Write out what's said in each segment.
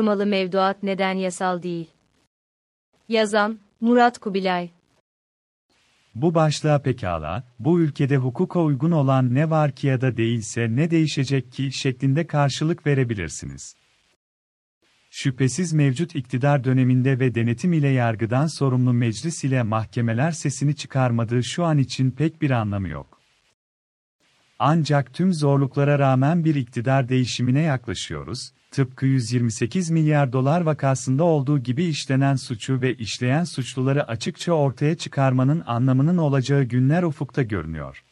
korumalı mevduat neden yasal değil? Yazan, Murat Kubilay Bu başlığa pekala, bu ülkede hukuka uygun olan ne var ki ya da değilse ne değişecek ki şeklinde karşılık verebilirsiniz. Şüphesiz mevcut iktidar döneminde ve denetim ile yargıdan sorumlu meclis ile mahkemeler sesini çıkarmadığı şu an için pek bir anlamı yok. Ancak tüm zorluklara rağmen bir iktidar değişimine yaklaşıyoruz, tıpkı 128 milyar dolar vakasında olduğu gibi işlenen suçu ve işleyen suçluları açıkça ortaya çıkarmanın anlamının olacağı günler ufukta görünüyor.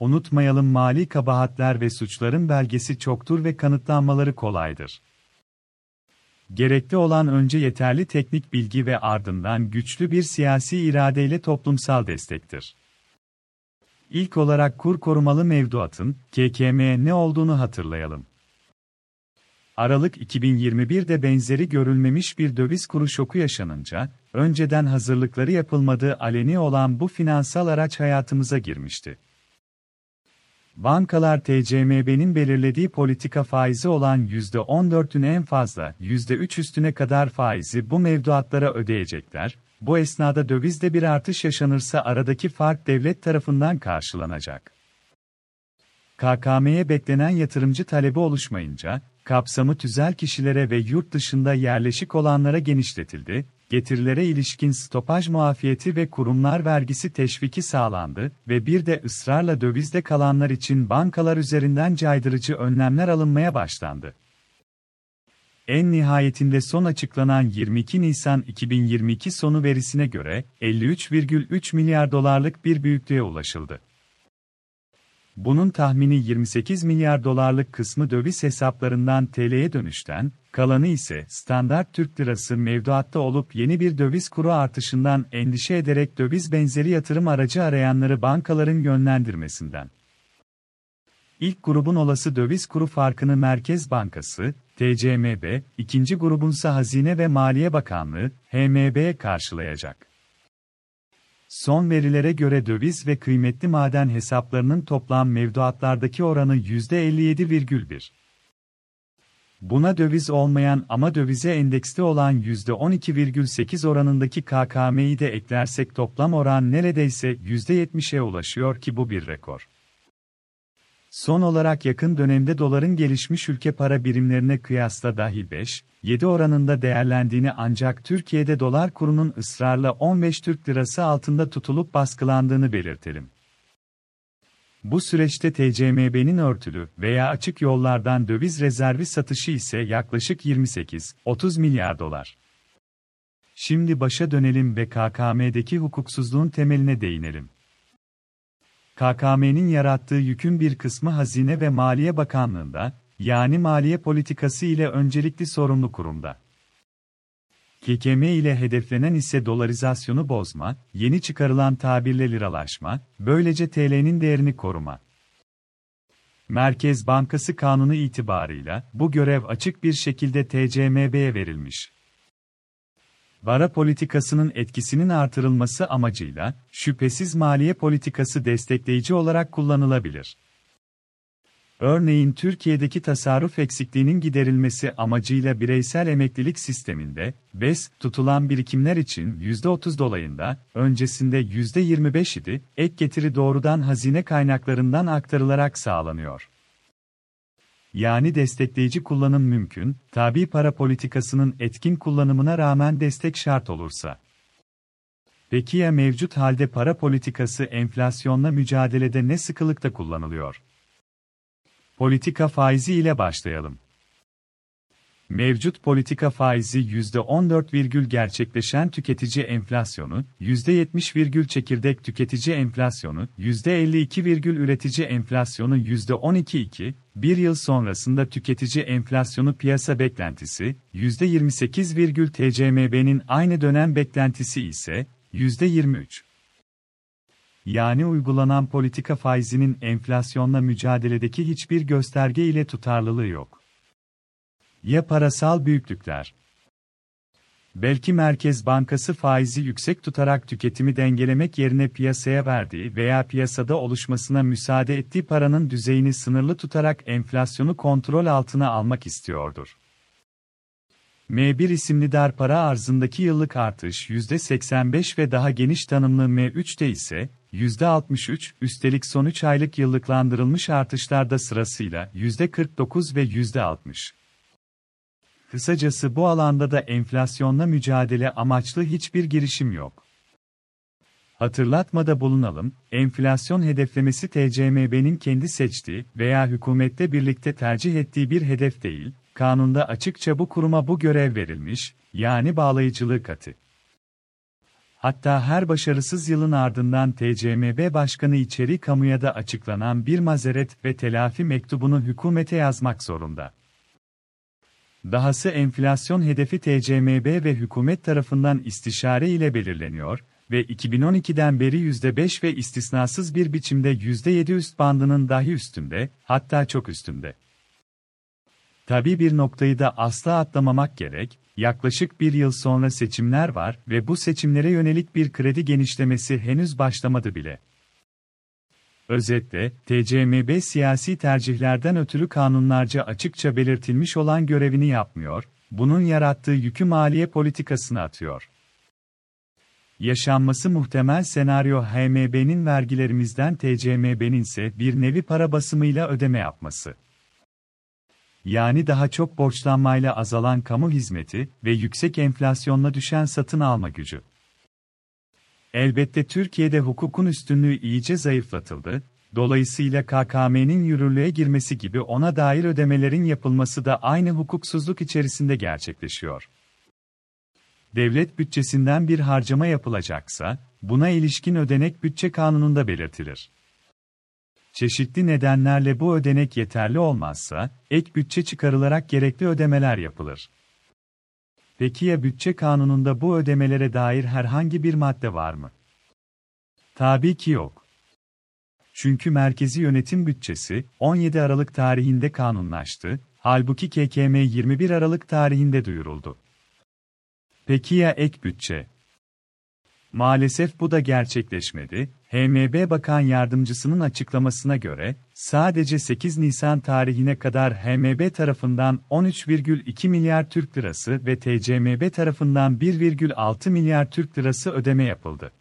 Unutmayalım mali kabahatler ve suçların belgesi çoktur ve kanıtlanmaları kolaydır. Gerekli olan önce yeterli teknik bilgi ve ardından güçlü bir siyasi iradeyle toplumsal destektir. İlk olarak kur korumalı mevduatın, KKM ne olduğunu hatırlayalım. Aralık 2021'de benzeri görülmemiş bir döviz kuru şoku yaşanınca, önceden hazırlıkları yapılmadığı aleni olan bu finansal araç hayatımıza girmişti. Bankalar TCMB'nin belirlediği politika faizi olan %14'ün en fazla %3 üstüne kadar faizi bu mevduatlara ödeyecekler, bu esnada dövizde bir artış yaşanırsa aradaki fark devlet tarafından karşılanacak. KKM'ye beklenen yatırımcı talebi oluşmayınca, kapsamı tüzel kişilere ve yurt dışında yerleşik olanlara genişletildi, getirilere ilişkin stopaj muafiyeti ve kurumlar vergisi teşviki sağlandı ve bir de ısrarla dövizde kalanlar için bankalar üzerinden caydırıcı önlemler alınmaya başlandı. En nihayetinde son açıklanan 22 Nisan 2022 sonu verisine göre 53,3 milyar dolarlık bir büyüklüğe ulaşıldı. Bunun tahmini 28 milyar dolarlık kısmı döviz hesaplarından TL'ye dönüşten, kalanı ise standart Türk lirası mevduatta olup yeni bir döviz kuru artışından endişe ederek döviz benzeri yatırım aracı arayanları bankaların yönlendirmesinden. İlk grubun olası döviz kuru farkını Merkez Bankası, TCMB, ikinci grubunsa Hazine ve Maliye Bakanlığı, HMB karşılayacak. Son verilere göre döviz ve kıymetli maden hesaplarının toplam mevduatlardaki oranı %57,1. Buna döviz olmayan ama dövize endeksli olan %12,8 oranındaki KKM'yi de eklersek toplam oran neredeyse %70'e ulaşıyor ki bu bir rekor. Son olarak yakın dönemde doların gelişmiş ülke para birimlerine kıyasla dahi 5, 7 oranında değerlendiğini ancak Türkiye'de dolar kurunun ısrarla 15 Türk lirası altında tutulup baskılandığını belirtelim. Bu süreçte TCMB'nin örtülü veya açık yollardan döviz rezervi satışı ise yaklaşık 28-30 milyar dolar. Şimdi başa dönelim ve KKM'deki hukuksuzluğun temeline değinelim. KKM'nin yarattığı yükün bir kısmı Hazine ve Maliye Bakanlığı'nda, yani maliye politikası ile öncelikli sorumlu kurumda. KKM ile hedeflenen ise dolarizasyonu bozma, yeni çıkarılan tabirle liralaşma, böylece TL'nin değerini koruma. Merkez Bankası Kanunu itibarıyla bu görev açık bir şekilde TCMB'ye verilmiş. Vara politikasının etkisinin artırılması amacıyla şüphesiz maliye politikası destekleyici olarak kullanılabilir. Örneğin Türkiye'deki tasarruf eksikliğinin giderilmesi amacıyla bireysel emeklilik sisteminde, BES, tutulan birikimler için %30 dolayında, öncesinde %25 idi, ek getiri doğrudan hazine kaynaklarından aktarılarak sağlanıyor. Yani destekleyici kullanım mümkün, tabi para politikasının etkin kullanımına rağmen destek şart olursa. Peki ya mevcut halde para politikası enflasyonla mücadelede ne sıkılıkta kullanılıyor? Politika faizi ile başlayalım. Mevcut politika faizi %14, gerçekleşen tüketici enflasyonu, %70, çekirdek tüketici enflasyonu, %52, üretici enflasyonu %12,2, bir yıl sonrasında tüketici enflasyonu piyasa beklentisi, %28, TCMB'nin aynı dönem beklentisi ise, %23. Yani uygulanan politika faizinin enflasyonla mücadeledeki hiçbir gösterge ile tutarlılığı yok. Ya parasal büyüklükler? Belki Merkez Bankası faizi yüksek tutarak tüketimi dengelemek yerine piyasaya verdiği veya piyasada oluşmasına müsaade ettiği paranın düzeyini sınırlı tutarak enflasyonu kontrol altına almak istiyordur. M1 isimli dar para arzındaki yıllık artış %85 ve daha geniş tanımlı M3'te ise %63, üstelik son 3 aylık yıllıklandırılmış artışlarda sırasıyla %49 ve %60. Kısacası bu alanda da enflasyonla mücadele amaçlı hiçbir girişim yok. Hatırlatmada bulunalım, enflasyon hedeflemesi TCMB'nin kendi seçtiği veya hükümette birlikte tercih ettiği bir hedef değil, kanunda açıkça bu kuruma bu görev verilmiş, yani bağlayıcılığı katı. Hatta her başarısız yılın ardından TCMB Başkanı içeri kamuya da açıklanan bir mazeret ve telafi mektubunu hükümete yazmak zorunda. Dahası enflasyon hedefi TCMB ve hükümet tarafından istişare ile belirleniyor ve 2012'den beri %5 ve istisnasız bir biçimde %7 üst bandının dahi üstünde, hatta çok üstünde. Tabii bir noktayı da asla atlamamak gerek, yaklaşık bir yıl sonra seçimler var ve bu seçimlere yönelik bir kredi genişlemesi henüz başlamadı bile. Özetle, TCMB siyasi tercihlerden ötürü kanunlarca açıkça belirtilmiş olan görevini yapmıyor, bunun yarattığı yükü maliye politikasına atıyor. Yaşanması muhtemel senaryo HMB'nin vergilerimizden TCMB'nin ise bir nevi para basımıyla ödeme yapması. Yani daha çok borçlanmayla azalan kamu hizmeti ve yüksek enflasyonla düşen satın alma gücü. Elbette Türkiye'de hukukun üstünlüğü iyice zayıflatıldı, dolayısıyla KKM'nin yürürlüğe girmesi gibi ona dair ödemelerin yapılması da aynı hukuksuzluk içerisinde gerçekleşiyor. Devlet bütçesinden bir harcama yapılacaksa, buna ilişkin ödenek bütçe kanununda belirtilir. Çeşitli nedenlerle bu ödenek yeterli olmazsa, ek bütçe çıkarılarak gerekli ödemeler yapılır. Peki ya bütçe kanununda bu ödemelere dair herhangi bir madde var mı? Tabii ki yok. Çünkü merkezi yönetim bütçesi 17 Aralık tarihinde kanunlaştı, halbuki KKM 21 Aralık tarihinde duyuruldu. Peki ya ek bütçe? Maalesef bu da gerçekleşmedi. HMB Bakan Yardımcısının açıklamasına göre, sadece 8 Nisan tarihine kadar HMB tarafından 13,2 milyar Türk lirası ve TCMB tarafından 1,6 milyar Türk lirası ödeme yapıldı.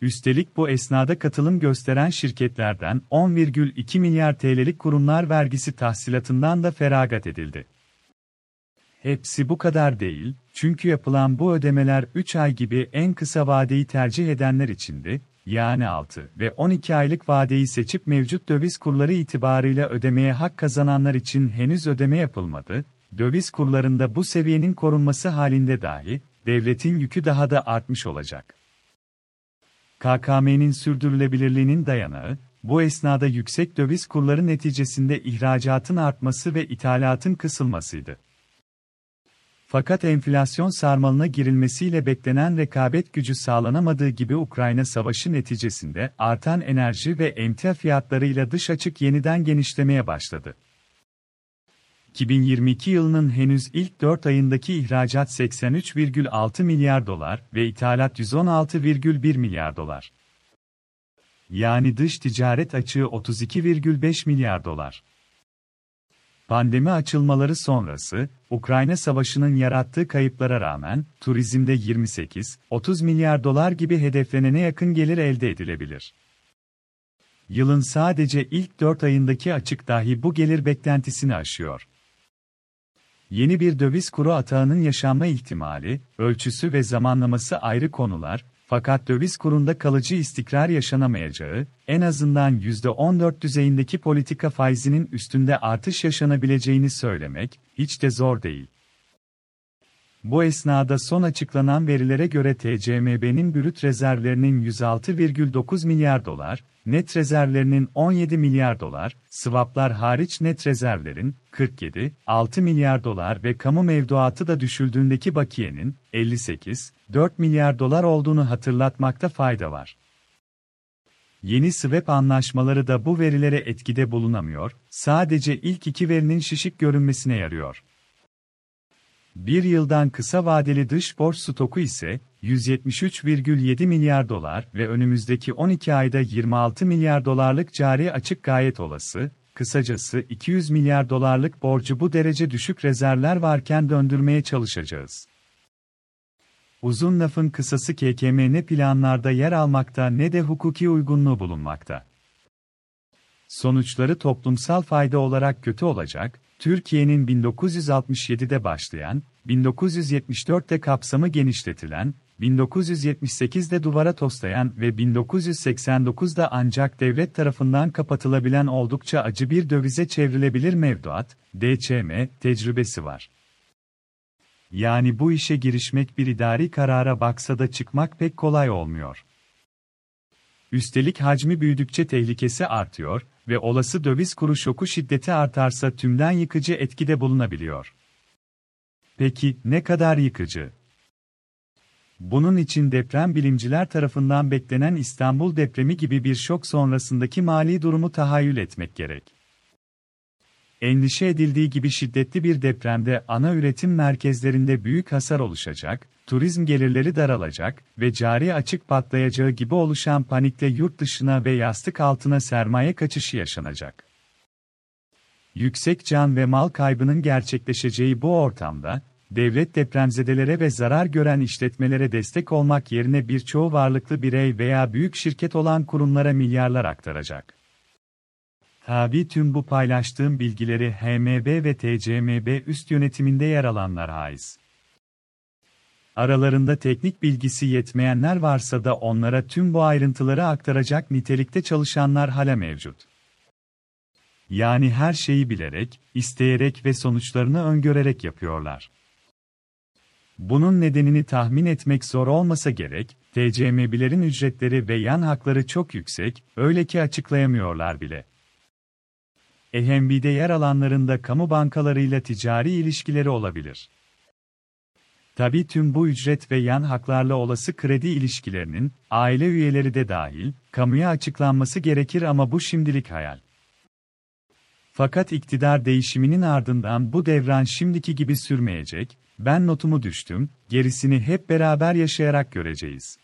Üstelik bu esnada katılım gösteren şirketlerden 10,2 milyar TL'lik kurumlar vergisi tahsilatından da feragat edildi. Hepsi bu kadar değil, çünkü yapılan bu ödemeler 3 ay gibi en kısa vadeyi tercih edenler içindi, yani 6 ve 12 aylık vadeyi seçip mevcut döviz kurları itibarıyla ödemeye hak kazananlar için henüz ödeme yapılmadı, döviz kurlarında bu seviyenin korunması halinde dahi, devletin yükü daha da artmış olacak. KKM'nin sürdürülebilirliğinin dayanağı, bu esnada yüksek döviz kurları neticesinde ihracatın artması ve ithalatın kısılmasıydı. Fakat enflasyon sarmalına girilmesiyle beklenen rekabet gücü sağlanamadığı gibi Ukrayna Savaşı neticesinde artan enerji ve emtia fiyatlarıyla dış açık yeniden genişlemeye başladı. 2022 yılının henüz ilk 4 ayındaki ihracat 83,6 milyar dolar ve ithalat 116,1 milyar dolar. Yani dış ticaret açığı 32,5 milyar dolar. Pandemi açılmaları sonrası, Ukrayna Savaşı'nın yarattığı kayıplara rağmen, turizmde 28-30 milyar dolar gibi hedeflenene yakın gelir elde edilebilir. Yılın sadece ilk 4 ayındaki açık dahi bu gelir beklentisini aşıyor. Yeni bir döviz kuru atağının yaşanma ihtimali, ölçüsü ve zamanlaması ayrı konular, fakat döviz kurunda kalıcı istikrar yaşanamayacağı, en azından %14 düzeyindeki politika faizinin üstünde artış yaşanabileceğini söylemek, hiç de zor değil. Bu esnada son açıklanan verilere göre TCMB'nin brüt rezervlerinin 106,9 milyar dolar, net rezervlerinin 17 milyar dolar, swaplar hariç net rezervlerin 47, 6 milyar dolar ve kamu mevduatı da düşüldüğündeki bakiyenin 58, 4 milyar dolar olduğunu hatırlatmakta fayda var. Yeni swap anlaşmaları da bu verilere etkide bulunamıyor, sadece ilk iki verinin şişik görünmesine yarıyor. Bir yıldan kısa vadeli dış borç stoku ise 173,7 milyar dolar ve önümüzdeki 12 ayda 26 milyar dolarlık cari açık gayet olası, kısacası 200 milyar dolarlık borcu bu derece düşük rezervler varken döndürmeye çalışacağız. Uzun lafın kısası KKM ne planlarda yer almakta ne de hukuki uygunluğu bulunmakta. Sonuçları toplumsal fayda olarak kötü olacak, Türkiye'nin 1967'de başlayan, 1974'te kapsamı genişletilen, 1978'de duvara toslayan ve 1989'da ancak devlet tarafından kapatılabilen oldukça acı bir dövize çevrilebilir mevduat, DCM, tecrübesi var. Yani bu işe girişmek bir idari karara baksa da çıkmak pek kolay olmuyor. Üstelik hacmi büyüdükçe tehlikesi artıyor ve olası döviz kuru şoku şiddeti artarsa tümden yıkıcı etkide bulunabiliyor. Peki ne kadar yıkıcı? Bunun için deprem bilimciler tarafından beklenen İstanbul depremi gibi bir şok sonrasındaki mali durumu tahayyül etmek gerek. Endişe edildiği gibi şiddetli bir depremde ana üretim merkezlerinde büyük hasar oluşacak, turizm gelirleri daralacak ve cari açık patlayacağı gibi oluşan panikle yurt dışına ve yastık altına sermaye kaçışı yaşanacak. Yüksek can ve mal kaybının gerçekleşeceği bu ortamda, devlet depremzedelere ve zarar gören işletmelere destek olmak yerine birçoğu varlıklı birey veya büyük şirket olan kurumlara milyarlar aktaracak. Tabi tüm bu paylaştığım bilgileri HMB ve TCMB üst yönetiminde yer alanlar haiz. Aralarında teknik bilgisi yetmeyenler varsa da onlara tüm bu ayrıntıları aktaracak nitelikte çalışanlar hala mevcut. Yani her şeyi bilerek, isteyerek ve sonuçlarını öngörerek yapıyorlar. Bunun nedenini tahmin etmek zor olmasa gerek, TCMB'lerin ücretleri ve yan hakları çok yüksek, öyle ki açıklayamıyorlar bile. EHMB'de yer alanlarında kamu bankalarıyla ticari ilişkileri olabilir. Tabi tüm bu ücret ve yan haklarla olası kredi ilişkilerinin, aile üyeleri de dahil, kamuya açıklanması gerekir ama bu şimdilik hayal. Fakat iktidar değişiminin ardından bu devran şimdiki gibi sürmeyecek, ben notumu düştüm, gerisini hep beraber yaşayarak göreceğiz.